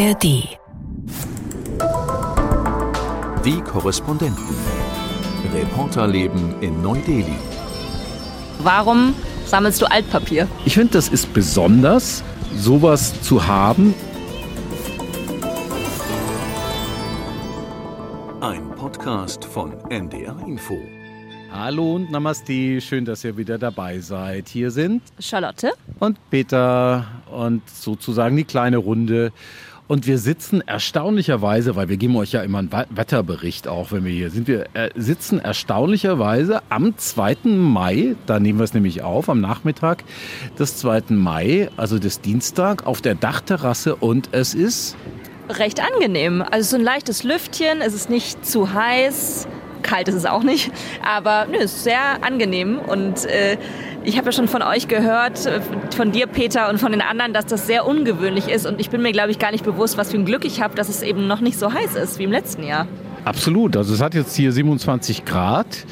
ARD. Die Korrespondenten. Reporterleben in Neu-Delhi. Warum sammelst du Altpapier? Ich finde, das ist besonders, sowas zu haben. Ein Podcast von NDR Info. Hallo und Namaste, schön, dass ihr wieder dabei seid. Hier sind Charlotte und Peter und sozusagen die kleine Runde. Und wir sitzen erstaunlicherweise, weil wir geben euch ja immer einen Wetterbericht auch, wenn wir hier sind, wir äh, sitzen erstaunlicherweise am 2. Mai, da nehmen wir es nämlich auf, am Nachmittag des 2. Mai, also des Dienstag, auf der Dachterrasse und es ist recht angenehm. Also so ein leichtes Lüftchen, es ist nicht zu heiß, kalt ist es auch nicht, aber nö, ist sehr angenehm und äh, ich habe ja schon von euch gehört, äh, von dir, Peter, und von den anderen, dass das sehr ungewöhnlich ist. Und ich bin mir, glaube ich, gar nicht bewusst, was für ein Glück ich habe, dass es eben noch nicht so heiß ist wie im letzten Jahr. Absolut. Also es hat jetzt hier 27 Grad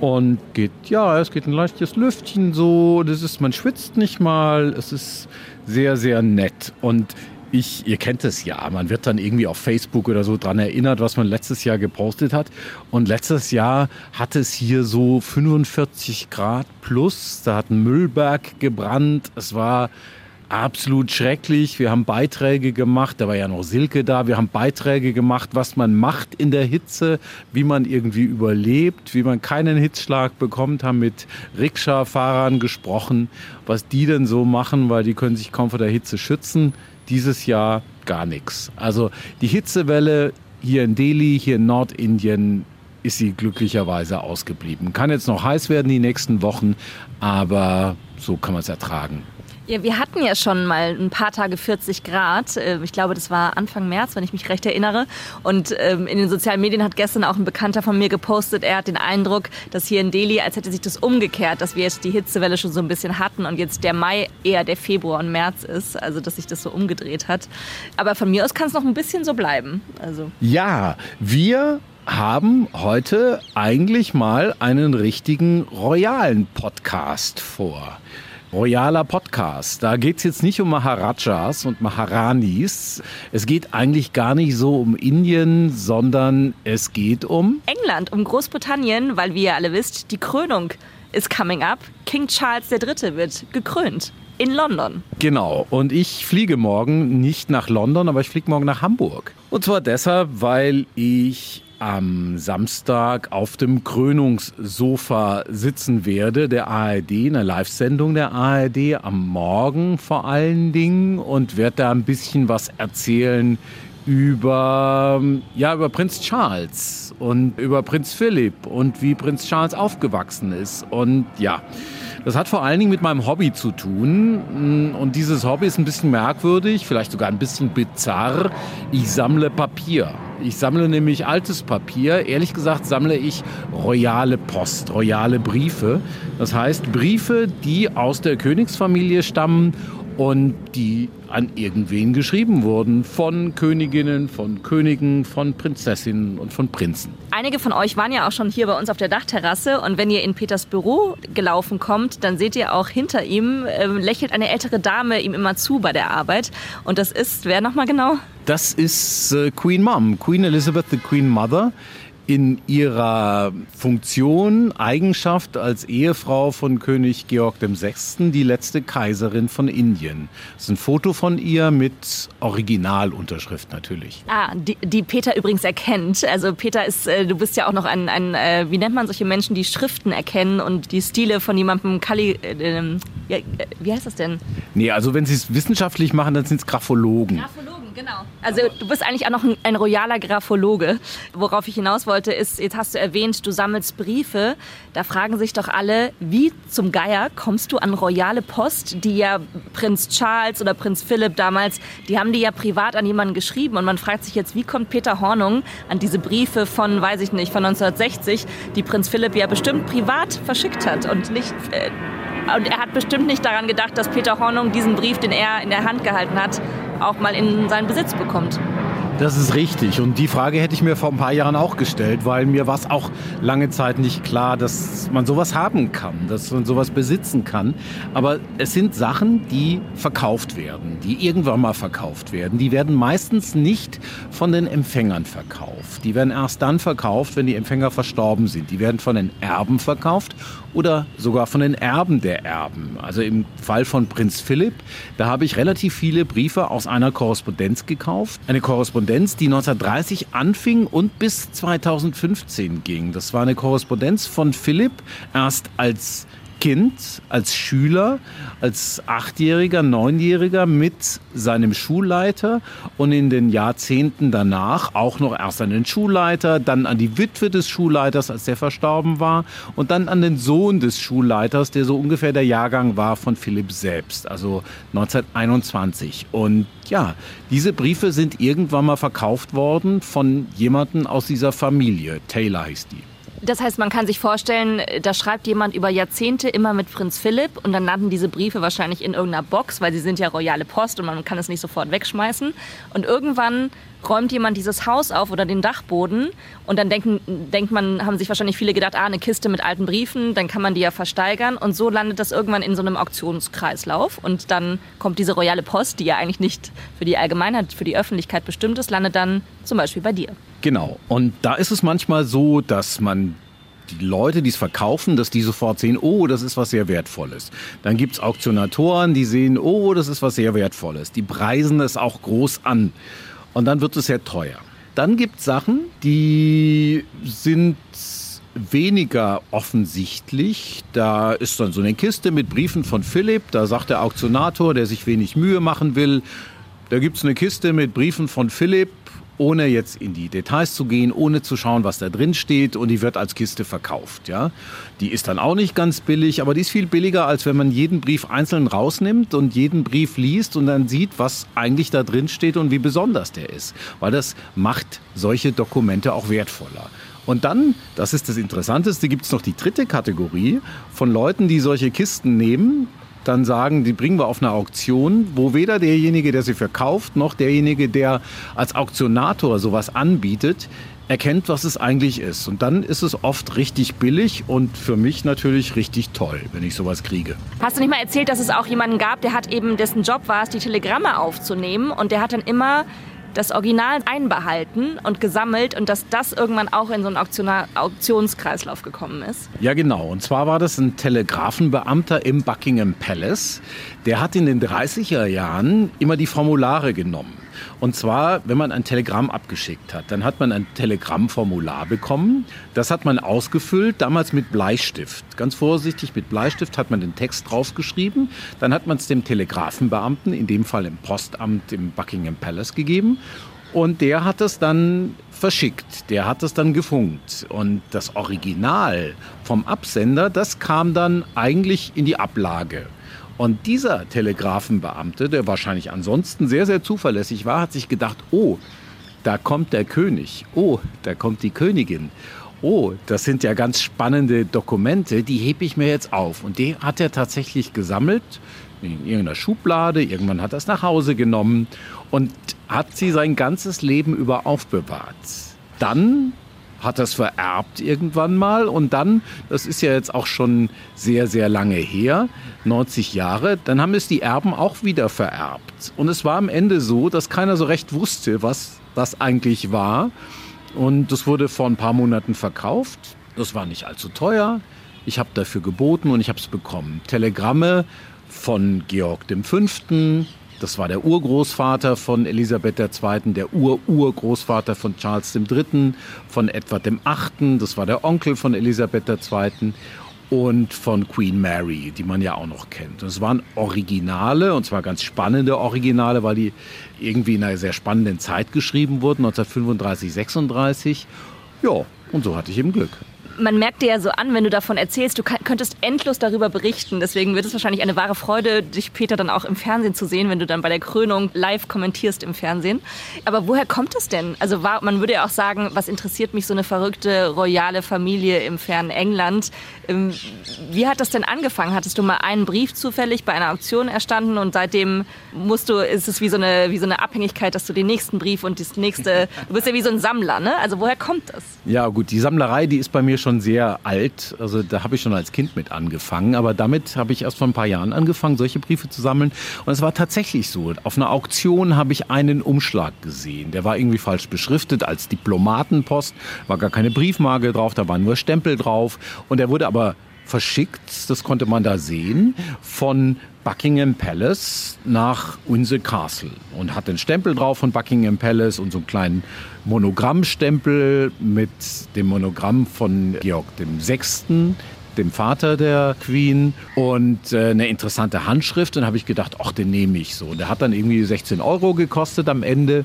und geht, ja, es geht ein leichtes Lüftchen so. Das ist, man schwitzt nicht mal. Es ist sehr, sehr nett. Und ich, ihr kennt es ja, man wird dann irgendwie auf Facebook oder so dran erinnert, was man letztes Jahr gepostet hat. Und letztes Jahr hatte es hier so 45 Grad plus, da hat ein Müllberg gebrannt. Es war absolut schrecklich. Wir haben Beiträge gemacht, da war ja noch Silke da. Wir haben Beiträge gemacht, was man macht in der Hitze, wie man irgendwie überlebt, wie man keinen Hitzschlag bekommt, haben mit Rikscha-Fahrern gesprochen, was die denn so machen, weil die können sich kaum vor der Hitze schützen dieses Jahr gar nichts. Also die Hitzewelle hier in Delhi, hier in Nordindien, ist sie glücklicherweise ausgeblieben. Kann jetzt noch heiß werden die nächsten Wochen, aber so kann man es ertragen. Ja, wir hatten ja schon mal ein paar Tage 40 Grad. Ähm, ich glaube, das war Anfang März, wenn ich mich recht erinnere. Und ähm, in den sozialen Medien hat gestern auch ein Bekannter von mir gepostet, er hat den Eindruck, dass hier in Delhi, als hätte sich das umgekehrt, dass wir jetzt die Hitzewelle schon so ein bisschen hatten und jetzt der Mai eher der Februar und März ist. Also, dass sich das so umgedreht hat. Aber von mir aus kann es noch ein bisschen so bleiben. Also. Ja, wir haben heute eigentlich mal einen richtigen royalen Podcast vor. Royaler Podcast. Da geht es jetzt nicht um Maharajas und Maharanis. Es geht eigentlich gar nicht so um Indien, sondern es geht um England, um Großbritannien, weil wie ihr alle wisst, die Krönung ist coming up. King Charles III. wird gekrönt in London. Genau. Und ich fliege morgen nicht nach London, aber ich fliege morgen nach Hamburg. Und zwar deshalb, weil ich am Samstag auf dem Krönungssofa sitzen werde, der ARD, in der Live-Sendung der ARD, am Morgen vor allen Dingen und werde da ein bisschen was erzählen über, ja, über Prinz Charles und über Prinz Philipp und wie Prinz Charles aufgewachsen ist. Und ja, das hat vor allen Dingen mit meinem Hobby zu tun. Und dieses Hobby ist ein bisschen merkwürdig, vielleicht sogar ein bisschen bizarr. Ich sammle Papier. Ich sammle nämlich altes Papier. Ehrlich gesagt sammle ich royale Post, royale Briefe. Das heißt Briefe, die aus der Königsfamilie stammen und die an irgendwen geschrieben wurden. Von Königinnen, von Königen, von Prinzessinnen und von Prinzen. Einige von euch waren ja auch schon hier bei uns auf der Dachterrasse und wenn ihr in Peters Büro gelaufen kommt, dann seht ihr auch hinter ihm äh, lächelt eine ältere Dame ihm immer zu bei der Arbeit. Und das ist, wer nochmal genau? Das ist äh, Queen Mom, Queen Elizabeth, the Queen Mother in ihrer Funktion, Eigenschaft als Ehefrau von König Georg VI., die letzte Kaiserin von Indien. Das ist ein Foto von ihr mit Originalunterschrift natürlich. Ah, die, die Peter übrigens erkennt. Also Peter ist, äh, du bist ja auch noch ein, ein äh, wie nennt man solche Menschen, die Schriften erkennen und die Stile von jemandem, Kali, äh, ja, wie heißt das denn? Nee, also wenn sie es wissenschaftlich machen, dann sind es Graphologen. Graphologen. Genau. Also du bist eigentlich auch noch ein, ein, royaler Graphologe. Worauf ich hinaus wollte, ist, jetzt hast du erwähnt, du sammelst Briefe. Da fragen sich doch alle, wie zum Geier kommst du an royale Post, die ja Prinz Charles oder Prinz Philipp damals, die haben die ja privat an jemanden geschrieben. Und man fragt sich jetzt, wie kommt Peter Hornung an diese Briefe von, weiß ich nicht, von 1960, die Prinz Philipp ja bestimmt privat verschickt hat und nicht... Äh, und er hat bestimmt nicht daran gedacht, dass Peter Hornung diesen Brief, den er in der Hand gehalten hat, auch mal in seinen Besitz bekommt. Das ist richtig. Und die Frage hätte ich mir vor ein paar Jahren auch gestellt, weil mir war es auch lange Zeit nicht klar, dass man sowas haben kann, dass man sowas besitzen kann. Aber es sind Sachen, die verkauft werden, die irgendwann mal verkauft werden. Die werden meistens nicht von den Empfängern verkauft. Die werden erst dann verkauft, wenn die Empfänger verstorben sind. Die werden von den Erben verkauft oder sogar von den Erben der Erben. Also im Fall von Prinz Philipp, da habe ich relativ viele Briefe aus einer Korrespondenz gekauft. Eine Korrespondenz, die 1930 anfing und bis 2015 ging. Das war eine Korrespondenz von Philipp erst als Kind, als Schüler, als Achtjähriger, Neunjähriger mit seinem Schulleiter und in den Jahrzehnten danach auch noch erst an den Schulleiter, dann an die Witwe des Schulleiters, als der verstorben war und dann an den Sohn des Schulleiters, der so ungefähr der Jahrgang war von Philipp selbst, also 1921. Und ja, diese Briefe sind irgendwann mal verkauft worden von jemandem aus dieser Familie. Taylor hieß die. Das heißt, man kann sich vorstellen, da schreibt jemand über Jahrzehnte immer mit Prinz Philipp und dann landen diese Briefe wahrscheinlich in irgendeiner Box, weil sie sind ja royale Post und man kann es nicht sofort wegschmeißen. Und irgendwann räumt jemand dieses Haus auf oder den Dachboden und dann denken, denkt man, haben sich wahrscheinlich viele gedacht, ah, eine Kiste mit alten Briefen, dann kann man die ja versteigern und so landet das irgendwann in so einem Auktionskreislauf und dann kommt diese royale Post, die ja eigentlich nicht für die Allgemeinheit, für die Öffentlichkeit bestimmt ist, landet dann zum Beispiel bei dir. Genau. Und da ist es manchmal so, dass man die Leute, die es verkaufen, dass die sofort sehen, oh, das ist was sehr Wertvolles. Dann gibt es Auktionatoren, die sehen, oh, das ist was sehr Wertvolles. Die preisen es auch groß an. Und dann wird es sehr teuer. Dann gibt es Sachen, die sind weniger offensichtlich. Da ist dann so eine Kiste mit Briefen von Philipp. Da sagt der Auktionator, der sich wenig Mühe machen will, da gibt es eine Kiste mit Briefen von Philipp ohne jetzt in die Details zu gehen, ohne zu schauen, was da drin steht und die wird als Kiste verkauft. Ja? Die ist dann auch nicht ganz billig, aber die ist viel billiger, als wenn man jeden Brief einzeln rausnimmt und jeden Brief liest und dann sieht, was eigentlich da drin steht und wie besonders der ist. Weil das macht solche Dokumente auch wertvoller. Und dann, das ist das Interessanteste, gibt es noch die dritte Kategorie von Leuten, die solche Kisten nehmen dann sagen, die bringen wir auf eine Auktion, wo weder derjenige, der sie verkauft, noch derjenige, der als Auktionator sowas anbietet, erkennt, was es eigentlich ist. Und dann ist es oft richtig billig und für mich natürlich richtig toll, wenn ich sowas kriege. Hast du nicht mal erzählt, dass es auch jemanden gab, der hat eben, dessen Job war es, die Telegramme aufzunehmen und der hat dann immer das Original einbehalten und gesammelt und dass das irgendwann auch in so einen Auktionskreislauf gekommen ist? Ja, genau. Und zwar war das ein Telegrafenbeamter im Buckingham Palace. Der hat in den 30er Jahren immer die Formulare genommen. Und zwar, wenn man ein Telegramm abgeschickt hat, dann hat man ein Telegrammformular bekommen. Das hat man ausgefüllt, damals mit Bleistift. Ganz vorsichtig mit Bleistift hat man den Text draufgeschrieben. Dann hat man es dem Telegrafenbeamten, in dem Fall im Postamt im Buckingham Palace gegeben. Und der hat es dann verschickt, der hat es dann gefunkt. Und das Original vom Absender, das kam dann eigentlich in die Ablage. Und dieser Telegrafenbeamte, der wahrscheinlich ansonsten sehr, sehr zuverlässig war, hat sich gedacht, oh, da kommt der König, oh, da kommt die Königin. Oh, das sind ja ganz spannende Dokumente, die hebe ich mir jetzt auf. Und die hat er tatsächlich gesammelt in irgendeiner Schublade. Irgendwann hat er es nach Hause genommen und hat sie sein ganzes Leben über aufbewahrt. Dann hat das vererbt irgendwann mal und dann, das ist ja jetzt auch schon sehr, sehr lange her, 90 Jahre, dann haben es die Erben auch wieder vererbt. Und es war am Ende so, dass keiner so recht wusste, was das eigentlich war. Und das wurde vor ein paar Monaten verkauft. Das war nicht allzu teuer. Ich habe dafür geboten und ich habe es bekommen. Telegramme von Georg V., das war der Urgroßvater von Elisabeth II., der Ur-Urgroßvater von Charles III., von Edward VIII., das war der Onkel von Elisabeth II. und von Queen Mary, die man ja auch noch kennt. Und es waren Originale, und zwar ganz spannende Originale, weil die irgendwie in einer sehr spannenden Zeit geschrieben wurden, 1935, 36. Ja, und so hatte ich eben Glück. Man merkt dir ja so an, wenn du davon erzählst, du könntest endlos darüber berichten. Deswegen wird es wahrscheinlich eine wahre Freude, dich Peter dann auch im Fernsehen zu sehen, wenn du dann bei der Krönung live kommentierst im Fernsehen. Aber woher kommt es denn? Also war, man würde ja auch sagen, was interessiert mich so eine verrückte royale Familie im fernen England? Ähm, wie hat das denn angefangen? Hattest du mal einen Brief zufällig bei einer Auktion erstanden und seitdem musst du, ist es wie so eine, wie so eine Abhängigkeit, dass du den nächsten Brief und das nächste, du bist ja wie so ein Sammler, ne? Also woher kommt das? Ja gut, die Sammlerei, die ist bei mir schon sehr alt. Also da habe ich schon als Kind mit angefangen. Aber damit habe ich erst vor ein paar Jahren angefangen, solche Briefe zu sammeln. Und es war tatsächlich so. Auf einer Auktion habe ich einen Umschlag gesehen. Der war irgendwie falsch beschriftet als Diplomatenpost. War gar keine Briefmarke drauf, da waren nur Stempel drauf. Und der wurde aber verschickt, das konnte man da sehen, von Buckingham Palace nach Windsor Castle und hat den Stempel drauf von Buckingham Palace und so einen kleinen Monogrammstempel mit dem Monogramm von Georg VI., dem Vater der Queen und äh, eine interessante Handschrift. Und habe ich gedacht, ach, den nehme ich so. Der hat dann irgendwie 16 Euro gekostet am Ende.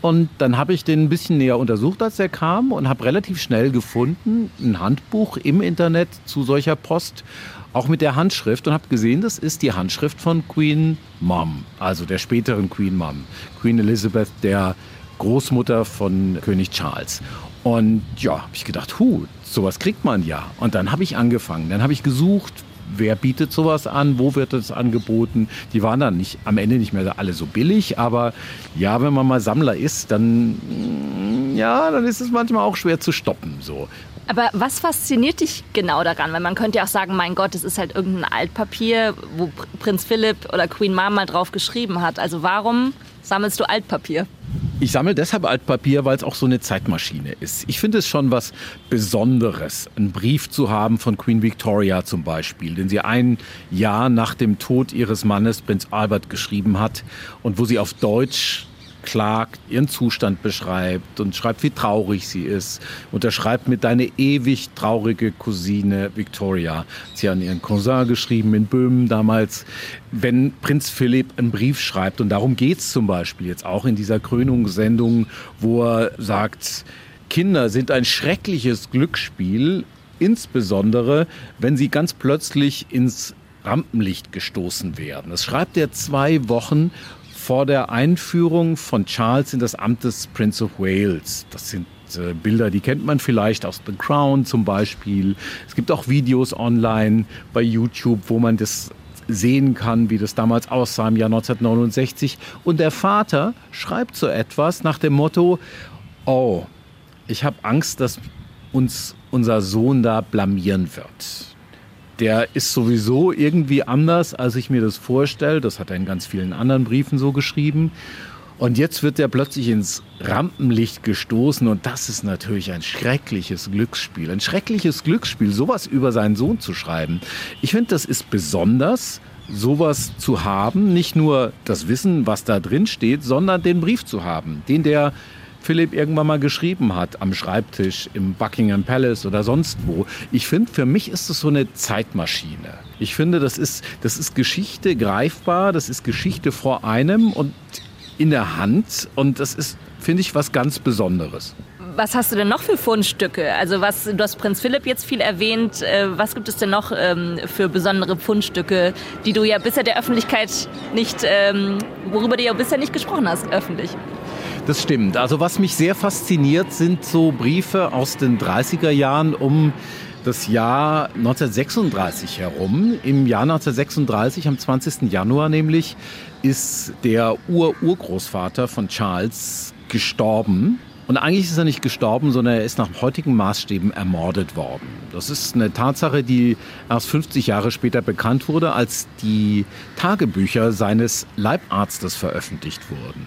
Und dann habe ich den ein bisschen näher untersucht, als er kam und habe relativ schnell gefunden, ein Handbuch im Internet zu solcher Post, auch mit der Handschrift und habe gesehen, das ist die Handschrift von Queen Mom, also der späteren Queen Mom, Queen Elizabeth, der Großmutter von König Charles. Und ja, habe ich gedacht, hu, sowas kriegt man ja. Und dann habe ich angefangen, dann habe ich gesucht, wer bietet sowas an, wo wird es angeboten. Die waren dann nicht am Ende nicht mehr alle so billig, aber ja, wenn man mal Sammler ist, dann mm, ja, dann ist es manchmal auch schwer zu stoppen so. Aber was fasziniert dich genau daran? Weil man könnte ja auch sagen, mein Gott, es ist halt irgendein Altpapier, wo Prinz Philipp oder Queen Mom mal drauf geschrieben hat. Also warum sammelst du Altpapier? Ich sammle deshalb Altpapier, weil es auch so eine Zeitmaschine ist. Ich finde es schon was Besonderes, einen Brief zu haben von Queen Victoria zum Beispiel, den sie ein Jahr nach dem Tod ihres Mannes, Prinz Albert, geschrieben hat und wo sie auf Deutsch klagt, ihren Zustand beschreibt und schreibt, wie traurig sie ist. Unterschreibt mit deine ewig traurige Cousine Victoria. Sie hat an ihren Cousin geschrieben in Böhmen damals. Wenn Prinz Philipp einen Brief schreibt, und darum geht es zum Beispiel jetzt auch in dieser Krönungssendung, wo er sagt, Kinder sind ein schreckliches Glücksspiel, insbesondere wenn sie ganz plötzlich ins Rampenlicht gestoßen werden. Das schreibt er zwei Wochen vor der Einführung von Charles in das Amt des Prince of Wales. Das sind äh, Bilder, die kennt man vielleicht aus The Crown zum Beispiel. Es gibt auch Videos online bei YouTube, wo man das sehen kann, wie das damals aussah im Jahr 1969. Und der Vater schreibt so etwas nach dem Motto, oh, ich habe Angst, dass uns unser Sohn da blamieren wird der ist sowieso irgendwie anders, als ich mir das vorstelle. Das hat er in ganz vielen anderen Briefen so geschrieben. Und jetzt wird er plötzlich ins Rampenlicht gestoßen und das ist natürlich ein schreckliches Glücksspiel. Ein schreckliches Glücksspiel, sowas über seinen Sohn zu schreiben. Ich finde, das ist besonders, sowas zu haben. Nicht nur das Wissen, was da drin steht, sondern den Brief zu haben, den der Philipp irgendwann mal geschrieben hat am Schreibtisch im Buckingham Palace oder sonst wo. Ich finde, für mich ist es so eine Zeitmaschine. Ich finde, das ist, das ist Geschichte greifbar, das ist Geschichte vor einem und in der Hand und das ist, finde ich, was ganz Besonderes. Was hast du denn noch für Fundstücke? Also was, du hast Prinz Philipp jetzt viel erwähnt. Äh, was gibt es denn noch ähm, für besondere Fundstücke, die du ja bisher der Öffentlichkeit nicht, ähm, worüber du ja bisher nicht gesprochen hast, öffentlich? Das stimmt. Also was mich sehr fasziniert, sind so Briefe aus den 30er Jahren um das Jahr 1936 herum. Im Jahr 1936, am 20. Januar nämlich, ist der Ur-Urgroßvater von Charles gestorben. Und eigentlich ist er nicht gestorben, sondern er ist nach heutigen Maßstäben ermordet worden. Das ist eine Tatsache, die erst 50 Jahre später bekannt wurde, als die Tagebücher seines Leibarztes veröffentlicht wurden.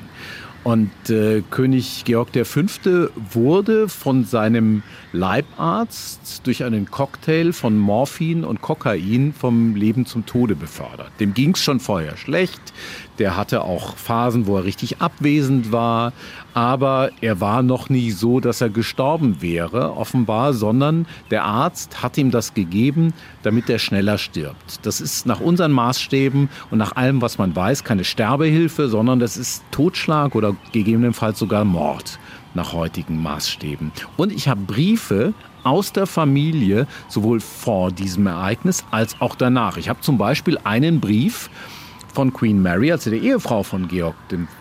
Und äh, König Georg V. wurde von seinem Leibarzt durch einen Cocktail von Morphin und Kokain vom Leben zum Tode befördert. Dem ging es schon vorher schlecht. Der hatte auch Phasen, wo er richtig abwesend war. Aber er war noch nie so, dass er gestorben wäre, offenbar, sondern der Arzt hat ihm das gegeben, damit er schneller stirbt. Das ist nach unseren Maßstäben und nach allem, was man weiß, keine Sterbehilfe, sondern das ist Totschlag oder gegebenenfalls sogar Mord nach heutigen Maßstäben. Und ich habe Briefe aus der Familie, sowohl vor diesem Ereignis als auch danach. Ich habe zum Beispiel einen Brief von Queen Mary, also der Ehefrau von Georg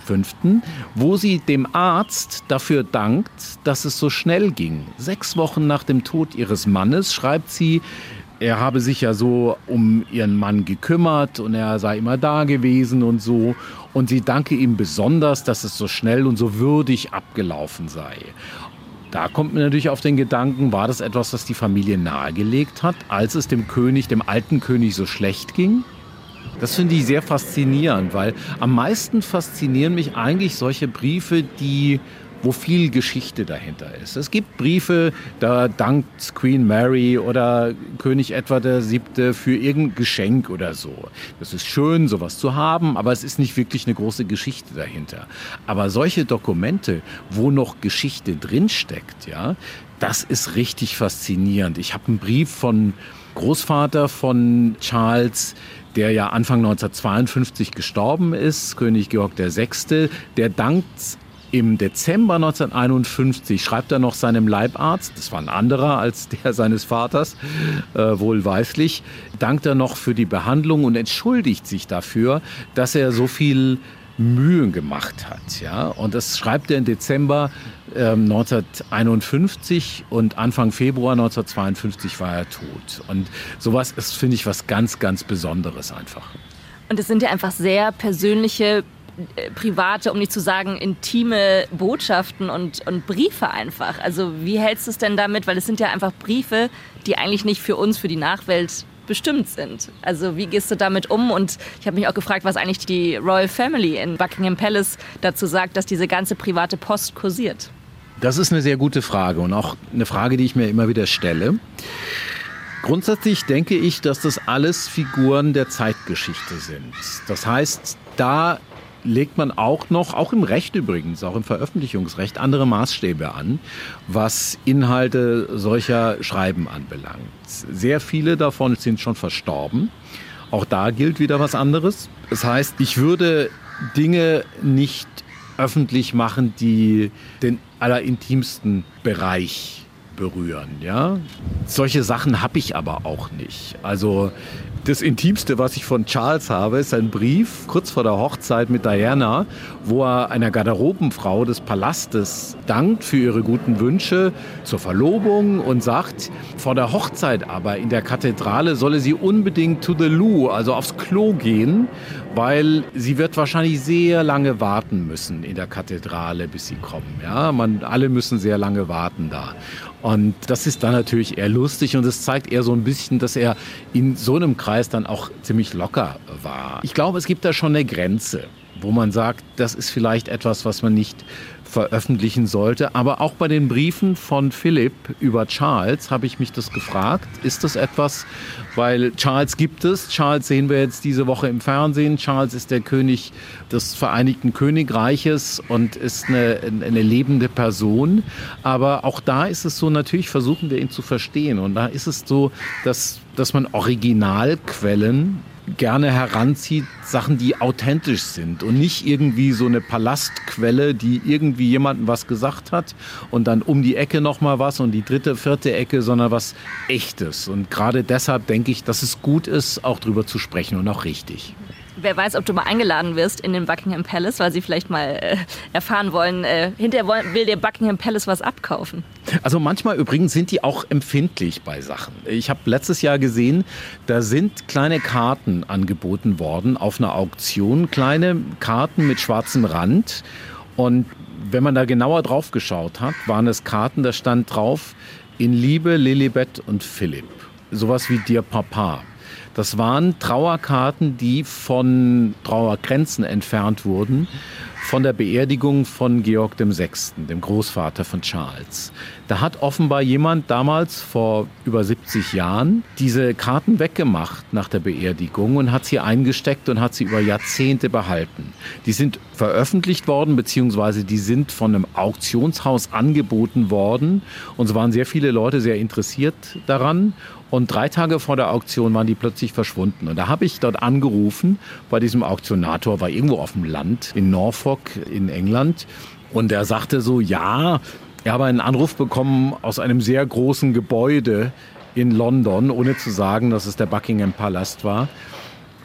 V., wo sie dem Arzt dafür dankt, dass es so schnell ging. Sechs Wochen nach dem Tod ihres Mannes schreibt sie, er habe sich ja so um ihren Mann gekümmert und er sei immer da gewesen und so. Und sie danke ihm besonders, dass es so schnell und so würdig abgelaufen sei. Da kommt mir natürlich auf den Gedanken, war das etwas, was die Familie nahegelegt hat, als es dem König, dem alten König so schlecht ging? Das finde ich sehr faszinierend, weil am meisten faszinieren mich eigentlich solche Briefe, die wo viel Geschichte dahinter ist. Es gibt Briefe, da dankt Queen Mary oder König Edward VII. für irgendein Geschenk oder so. Das ist schön, sowas zu haben, aber es ist nicht wirklich eine große Geschichte dahinter. Aber solche Dokumente, wo noch Geschichte drinsteckt, ja, das ist richtig faszinierend. Ich habe einen Brief von Großvater von Charles, der ja Anfang 1952 gestorben ist, König Georg VI., der dankt im Dezember 1951 schreibt er noch seinem Leibarzt, das war ein anderer als der seines Vaters, äh, wohlweislich, dankt er noch für die Behandlung und entschuldigt sich dafür, dass er so viel Mühen gemacht hat. Ja? Und das schreibt er im Dezember äh, 1951 und Anfang Februar 1952 war er tot. Und sowas ist, finde ich, was ganz, ganz Besonderes einfach. Und es sind ja einfach sehr persönliche private, um nicht zu sagen intime Botschaften und, und Briefe einfach. Also wie hältst du es denn damit? Weil es sind ja einfach Briefe, die eigentlich nicht für uns, für die Nachwelt bestimmt sind. Also wie gehst du damit um? Und ich habe mich auch gefragt, was eigentlich die Royal Family in Buckingham Palace dazu sagt, dass diese ganze private Post kursiert. Das ist eine sehr gute Frage und auch eine Frage, die ich mir immer wieder stelle. Grundsätzlich denke ich, dass das alles Figuren der Zeitgeschichte sind. Das heißt, da legt man auch noch, auch im Recht übrigens, auch im Veröffentlichungsrecht, andere Maßstäbe an, was Inhalte solcher Schreiben anbelangt. Sehr viele davon sind schon verstorben. Auch da gilt wieder was anderes. Das heißt, ich würde Dinge nicht öffentlich machen, die den allerintimsten Bereich berühren. Ja? Solche Sachen habe ich aber auch nicht. Also das Intimste, was ich von Charles habe, ist ein Brief kurz vor der Hochzeit mit Diana, wo er einer Garderobenfrau des Palastes dankt für ihre guten Wünsche zur Verlobung und sagt, vor der Hochzeit aber in der Kathedrale solle sie unbedingt to the loo, also aufs Klo gehen, weil sie wird wahrscheinlich sehr lange warten müssen in der Kathedrale, bis sie kommen. Ja, man, alle müssen sehr lange warten da. Und das ist dann natürlich eher lustig und es zeigt eher so ein bisschen, dass er in so einem Kreis dann auch ziemlich locker war. Ich glaube, es gibt da schon eine Grenze, wo man sagt, das ist vielleicht etwas, was man nicht veröffentlichen sollte. Aber auch bei den Briefen von Philipp über Charles habe ich mich das gefragt. Ist das etwas, weil Charles gibt es. Charles sehen wir jetzt diese Woche im Fernsehen. Charles ist der König des Vereinigten Königreiches und ist eine, eine lebende Person. Aber auch da ist es so, natürlich versuchen wir ihn zu verstehen. Und da ist es so, dass, dass man Originalquellen gerne heranzieht, Sachen, die authentisch sind und nicht irgendwie so eine Palastquelle, die irgendwie jemandem was gesagt hat und dann um die Ecke nochmal was und die dritte, vierte Ecke, sondern was echtes. Und gerade deshalb denke ich, dass es gut ist, auch drüber zu sprechen und auch richtig. Wer weiß, ob du mal eingeladen wirst in den Buckingham Palace, weil sie vielleicht mal äh, erfahren wollen, äh, hinterher will der Buckingham Palace was abkaufen. Also manchmal übrigens sind die auch empfindlich bei Sachen. Ich habe letztes Jahr gesehen, da sind kleine Karten angeboten worden auf einer Auktion, kleine Karten mit schwarzem Rand. Und wenn man da genauer drauf geschaut hat, waren es Karten, da stand drauf, in Liebe Lilibet und Philipp. Sowas wie Dir Papa. Das waren Trauerkarten, die von Trauergrenzen entfernt wurden von der Beerdigung von Georg VI., dem Großvater von Charles. Da hat offenbar jemand damals vor über 70 Jahren diese Karten weggemacht nach der Beerdigung und hat sie eingesteckt und hat sie über Jahrzehnte behalten. Die sind veröffentlicht worden, beziehungsweise die sind von einem Auktionshaus angeboten worden. Und es waren sehr viele Leute sehr interessiert daran. Und drei Tage vor der Auktion waren die plötzlich verschwunden. Und da habe ich dort angerufen bei diesem Auktionator, war irgendwo auf dem Land in Norfolk in England. Und er sagte so, ja, Ich habe einen Anruf bekommen aus einem sehr großen Gebäude in London, ohne zu sagen, dass es der Buckingham Palast war.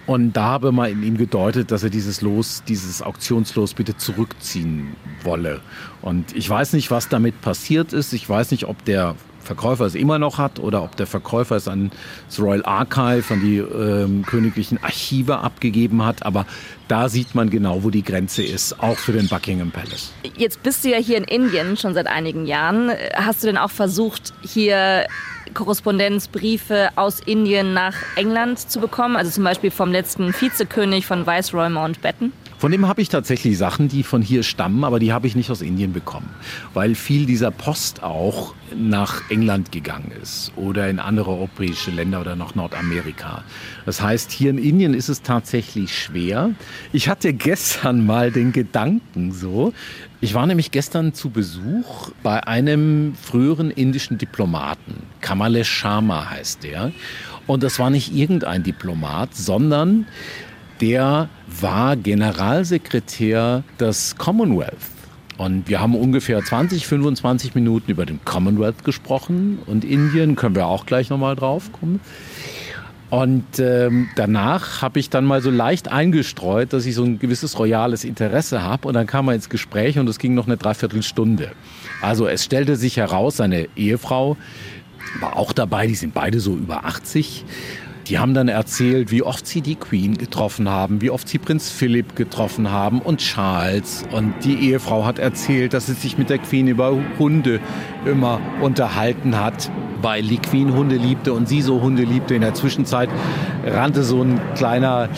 Und da habe man in ihm gedeutet, dass er dieses Los, dieses Auktionslos bitte zurückziehen wolle. Und ich weiß nicht, was damit passiert ist. Ich weiß nicht, ob der Verkäufer es immer noch hat oder ob der Verkäufer es an das Royal Archive, an die ähm, königlichen Archive abgegeben hat. Aber da sieht man genau, wo die Grenze ist, auch für den Buckingham Palace. Jetzt bist du ja hier in Indien schon seit einigen Jahren. Hast du denn auch versucht, hier Korrespondenzbriefe aus Indien nach England zu bekommen? Also zum Beispiel vom letzten Vizekönig von Viceroy Mountbatten? Von dem habe ich tatsächlich Sachen, die von hier stammen, aber die habe ich nicht aus Indien bekommen, weil viel dieser Post auch nach England gegangen ist oder in andere europäische Länder oder nach Nordamerika. Das heißt, hier in Indien ist es tatsächlich schwer. Ich hatte gestern mal den Gedanken so, ich war nämlich gestern zu Besuch bei einem früheren indischen Diplomaten. Kamalesh Sharma heißt der. Und das war nicht irgendein Diplomat, sondern der war Generalsekretär des Commonwealth. Und wir haben ungefähr 20, 25 Minuten über den Commonwealth gesprochen und Indien können wir auch gleich nochmal drauf kommen. Und ähm, danach habe ich dann mal so leicht eingestreut, dass ich so ein gewisses royales Interesse habe. Und dann kam er ins Gespräch und es ging noch eine Dreiviertelstunde. Also es stellte sich heraus, seine Ehefrau war auch dabei, die sind beide so über 80. Die haben dann erzählt, wie oft sie die Queen getroffen haben, wie oft sie Prinz Philipp getroffen haben und Charles. Und die Ehefrau hat erzählt, dass sie sich mit der Queen über Hunde immer unterhalten hat, weil die Queen Hunde liebte und sie so Hunde liebte. In der Zwischenzeit rannte so ein kleiner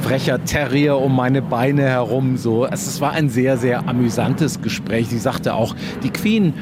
frecher Terrier um meine Beine herum. So, es war ein sehr, sehr amüsantes Gespräch. Sie sagte auch, die Queen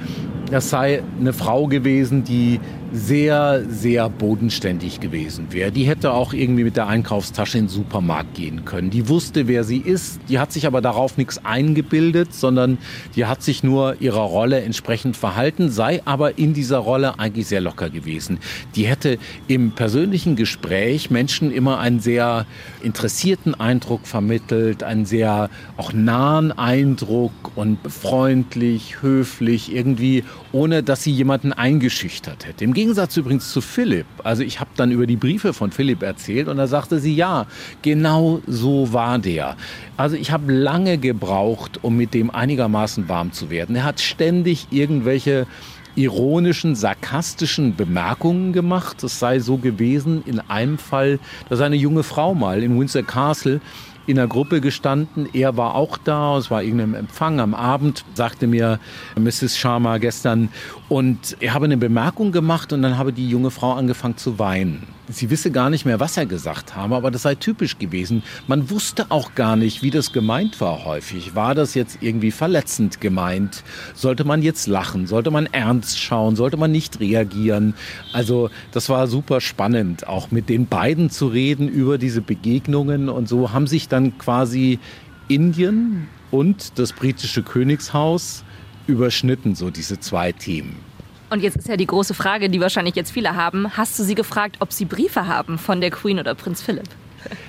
das sei eine Frau gewesen, die sehr, sehr bodenständig gewesen wäre. Die hätte auch irgendwie mit der Einkaufstasche in den Supermarkt gehen können. Die wusste, wer sie ist. Die hat sich aber darauf nichts eingebildet, sondern die hat sich nur ihrer Rolle entsprechend verhalten, sei aber in dieser Rolle eigentlich sehr locker gewesen. Die hätte im persönlichen Gespräch Menschen immer einen sehr interessierten Eindruck vermittelt, einen sehr auch nahen Eindruck und freundlich, höflich, irgendwie, ohne dass sie jemanden eingeschüchtert hätte. Im Gegensatz übrigens zu Philipp. Also ich habe dann über die Briefe von Philipp erzählt und da sagte sie, ja, genau so war der. Also ich habe lange gebraucht, um mit dem einigermaßen warm zu werden. Er hat ständig irgendwelche ironischen, sarkastischen Bemerkungen gemacht. Es sei so gewesen in einem Fall, dass eine junge Frau mal in Windsor Castle in einer Gruppe gestanden. Er war auch da, es war irgendein Empfang am Abend, sagte mir Mrs. Sharma gestern. Und er habe eine Bemerkung gemacht und dann habe die junge Frau angefangen zu weinen. Sie wisse gar nicht mehr, was er gesagt habe, aber das sei typisch gewesen. Man wusste auch gar nicht, wie das gemeint war häufig. War das jetzt irgendwie verletzend gemeint? Sollte man jetzt lachen? Sollte man ernst schauen? Sollte man nicht reagieren? Also das war super spannend, auch mit den beiden zu reden über diese Begegnungen. Und so haben sich dann quasi Indien und das britische Königshaus überschnitten, so diese zwei Themen. Und jetzt ist ja die große Frage, die wahrscheinlich jetzt viele haben. Hast du sie gefragt, ob sie Briefe haben von der Queen oder Prinz Philipp?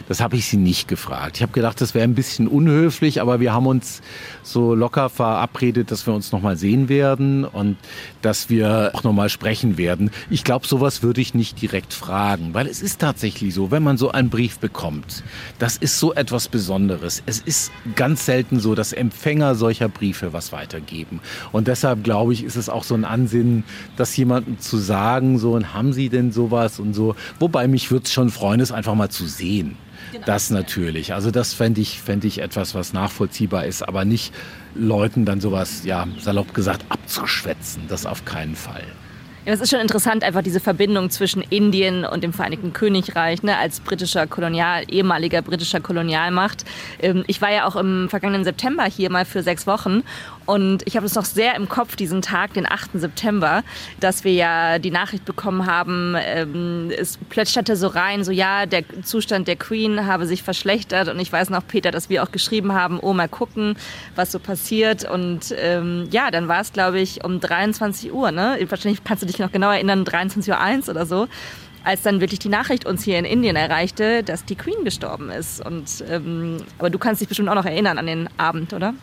Das habe ich sie nicht gefragt. Ich habe gedacht, das wäre ein bisschen unhöflich, aber wir haben uns so locker verabredet, dass wir uns noch mal sehen werden und dass wir auch noch mal sprechen werden. Ich glaube, sowas würde ich nicht direkt fragen, weil es ist tatsächlich so, wenn man so einen Brief bekommt, das ist so etwas Besonderes. Es ist ganz selten so, dass Empfänger solcher Briefe was weitergeben. Und deshalb glaube ich, ist es auch so ein Ansinnen, das jemandem zu sagen, so, und haben Sie denn sowas und so. Wobei mich würde es schon freuen, es einfach mal zu sehen. Genau. Das natürlich. Also das fände ich, fänd ich etwas, was nachvollziehbar ist, aber nicht Leuten dann sowas, ja, salopp gesagt, abzuschwätzen. Das auf keinen Fall. Ja, das ist schon interessant, einfach diese Verbindung zwischen Indien und dem Vereinigten Königreich, ne, als britischer Kolonial, ehemaliger britischer Kolonialmacht. Ähm, ich war ja auch im vergangenen September hier mal für sechs Wochen und ich habe es noch sehr im Kopf, diesen Tag, den 8. September, dass wir ja die Nachricht bekommen haben, ähm, es plätscherte so rein, so ja, der Zustand der Queen habe sich verschlechtert und ich weiß noch, Peter, dass wir auch geschrieben haben, oh, mal gucken, was so passiert und ähm, ja, dann war es, glaube ich, um 23 Uhr, ne? Wahrscheinlich kannst du dich noch genau erinnern, 23.01 Uhr oder so, als dann wirklich die Nachricht uns hier in Indien erreichte, dass die Queen gestorben ist. Und, ähm, aber du kannst dich bestimmt auch noch erinnern an den Abend, oder?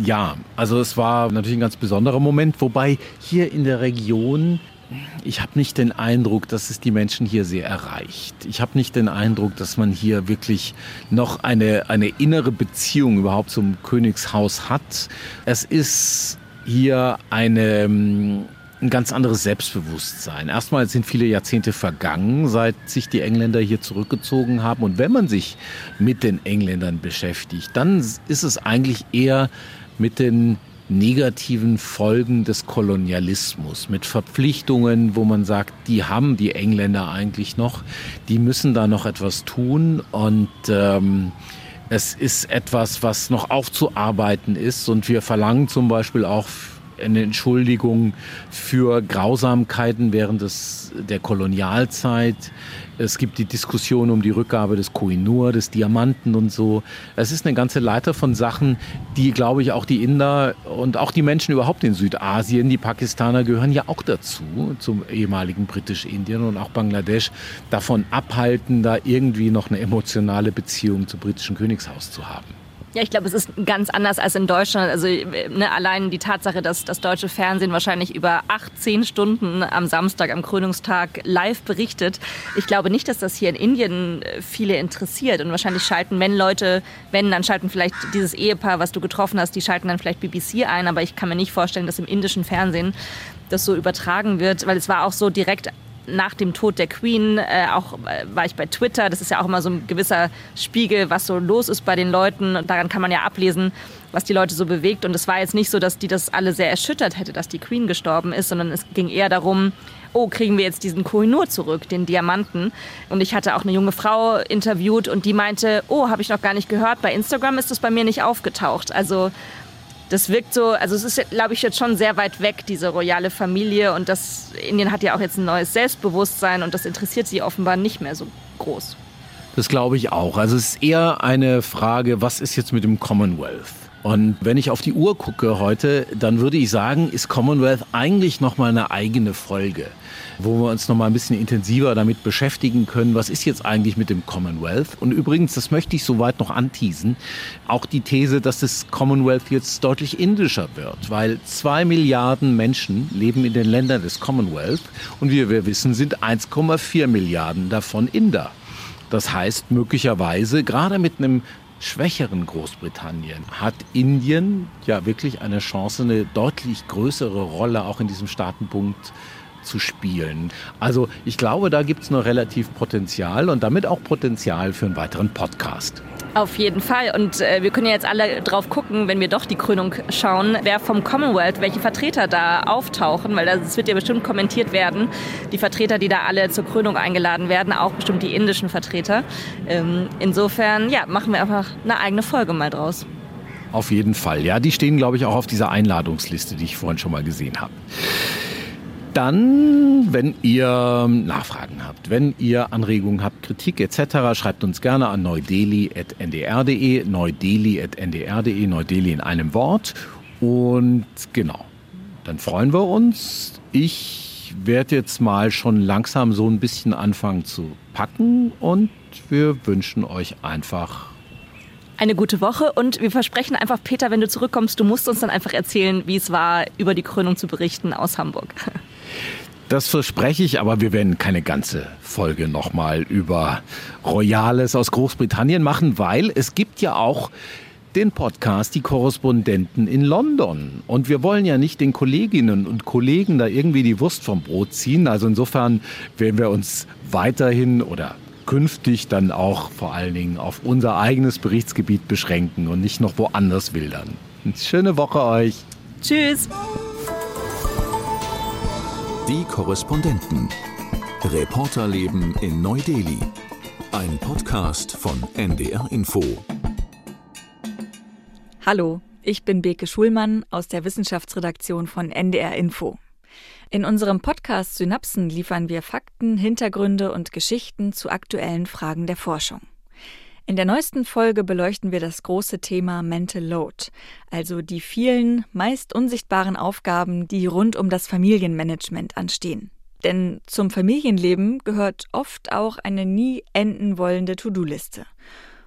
Ja, also es war natürlich ein ganz besonderer Moment, wobei hier in der Region ich habe nicht den Eindruck, dass es die Menschen hier sehr erreicht. Ich habe nicht den Eindruck, dass man hier wirklich noch eine, eine innere Beziehung überhaupt zum Königshaus hat. Es ist hier eine, ähm, ein ganz anderes Selbstbewusstsein. Erstmal sind viele Jahrzehnte vergangen, seit sich die Engländer hier zurückgezogen haben. Und wenn man sich mit den Engländern beschäftigt, dann ist es eigentlich eher mit den negativen Folgen des Kolonialismus, mit Verpflichtungen, wo man sagt, die haben die Engländer eigentlich noch, die müssen da noch etwas tun. Und ähm, es ist etwas, was noch aufzuarbeiten ist. Und wir verlangen zum Beispiel auch eine Entschuldigung für Grausamkeiten während des, der Kolonialzeit. Es gibt die Diskussion um die Rückgabe des Koinur, des Diamanten und so. Es ist eine ganze Leiter von Sachen, die, glaube ich, auch die Inder und auch die Menschen überhaupt in Südasien, die Pakistaner gehören ja auch dazu, zum ehemaligen Britisch-Indien und auch Bangladesch, davon abhalten, da irgendwie noch eine emotionale Beziehung zum britischen Königshaus zu haben. Ja, ich glaube, es ist ganz anders als in Deutschland. Also ne, allein die Tatsache, dass das deutsche Fernsehen wahrscheinlich über 18 Stunden am Samstag, am Krönungstag live berichtet. Ich glaube nicht, dass das hier in Indien äh, viele interessiert. Und wahrscheinlich schalten, wenn Leute, wenn, dann schalten vielleicht dieses Ehepaar, was du getroffen hast, die schalten dann vielleicht BBC ein. Aber ich kann mir nicht vorstellen, dass im indischen Fernsehen das so übertragen wird, weil es war auch so direkt nach dem Tod der Queen, äh, auch äh, war ich bei Twitter, das ist ja auch immer so ein gewisser Spiegel, was so los ist bei den Leuten. Und daran kann man ja ablesen, was die Leute so bewegt. Und es war jetzt nicht so, dass die das alle sehr erschüttert hätte, dass die Queen gestorben ist, sondern es ging eher darum, oh, kriegen wir jetzt diesen Kohinoor zurück, den Diamanten. Und ich hatte auch eine junge Frau interviewt und die meinte, oh, habe ich noch gar nicht gehört, bei Instagram ist das bei mir nicht aufgetaucht. Also das wirkt so, also es ist, glaube ich, jetzt schon sehr weit weg, diese royale Familie. Und das Indien hat ja auch jetzt ein neues Selbstbewusstsein und das interessiert sie offenbar nicht mehr so groß. Das glaube ich auch. Also es ist eher eine Frage, was ist jetzt mit dem Commonwealth? Und wenn ich auf die Uhr gucke heute, dann würde ich sagen, ist Commonwealth eigentlich noch mal eine eigene Folge, wo wir uns noch mal ein bisschen intensiver damit beschäftigen können, was ist jetzt eigentlich mit dem Commonwealth? Und übrigens, das möchte ich soweit noch anteasen, auch die These, dass das Commonwealth jetzt deutlich indischer wird, weil zwei Milliarden Menschen leben in den Ländern des Commonwealth und wie wir wissen, sind 1,4 Milliarden davon Inder. Das heißt, möglicherweise, gerade mit einem schwächeren Großbritannien hat Indien ja wirklich eine Chance, eine deutlich größere Rolle auch in diesem Staatenpunkt zu spielen. Also ich glaube, da gibt es noch relativ Potenzial und damit auch Potenzial für einen weiteren Podcast. Auf jeden Fall. Und äh, wir können ja jetzt alle drauf gucken, wenn wir doch die Krönung schauen, wer vom Commonwealth, welche Vertreter da auftauchen, weil das wird ja bestimmt kommentiert werden. Die Vertreter, die da alle zur Krönung eingeladen werden, auch bestimmt die indischen Vertreter. Ähm, insofern, ja, machen wir einfach eine eigene Folge mal draus. Auf jeden Fall. Ja, die stehen, glaube ich, auch auf dieser Einladungsliste, die ich vorhin schon mal gesehen habe. Dann, wenn ihr Nachfragen habt, wenn ihr Anregungen habt, Kritik etc., schreibt uns gerne an neudeli.ndr.de, neudeli.ndr.de, neudeli in einem Wort. Und genau, dann freuen wir uns. Ich werde jetzt mal schon langsam so ein bisschen anfangen zu packen und wir wünschen euch einfach eine gute Woche und wir versprechen einfach, Peter, wenn du zurückkommst, du musst uns dann einfach erzählen, wie es war, über die Krönung zu berichten aus Hamburg. Das verspreche ich, aber wir werden keine ganze Folge nochmal über Royales aus Großbritannien machen, weil es gibt ja auch den Podcast Die Korrespondenten in London. Und wir wollen ja nicht den Kolleginnen und Kollegen da irgendwie die Wurst vom Brot ziehen. Also insofern werden wir uns weiterhin oder künftig dann auch vor allen Dingen auf unser eigenes Berichtsgebiet beschränken und nicht noch woanders wildern. Schöne Woche euch. Tschüss. Die Korrespondenten. Reporterleben in Neu-Delhi. Ein Podcast von NDR Info. Hallo, ich bin Beke Schulmann aus der Wissenschaftsredaktion von NDR Info. In unserem Podcast Synapsen liefern wir Fakten, Hintergründe und Geschichten zu aktuellen Fragen der Forschung. In der neuesten Folge beleuchten wir das große Thema Mental Load, also die vielen, meist unsichtbaren Aufgaben, die rund um das Familienmanagement anstehen. Denn zum Familienleben gehört oft auch eine nie enden wollende To-Do-Liste.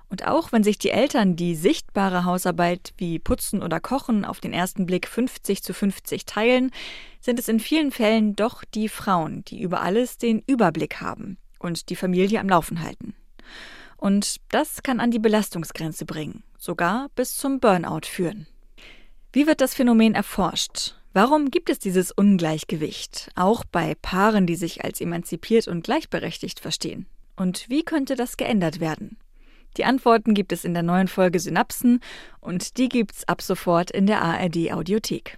Und auch wenn sich die Eltern die sichtbare Hausarbeit wie Putzen oder Kochen auf den ersten Blick 50 zu 50 teilen, sind es in vielen Fällen doch die Frauen, die über alles den Überblick haben und die Familie am Laufen halten. Und das kann an die Belastungsgrenze bringen, sogar bis zum Burnout führen. Wie wird das Phänomen erforscht? Warum gibt es dieses Ungleichgewicht, auch bei Paaren, die sich als emanzipiert und gleichberechtigt verstehen? Und wie könnte das geändert werden? Die Antworten gibt es in der neuen Folge Synapsen und die gibt's ab sofort in der ARD Audiothek.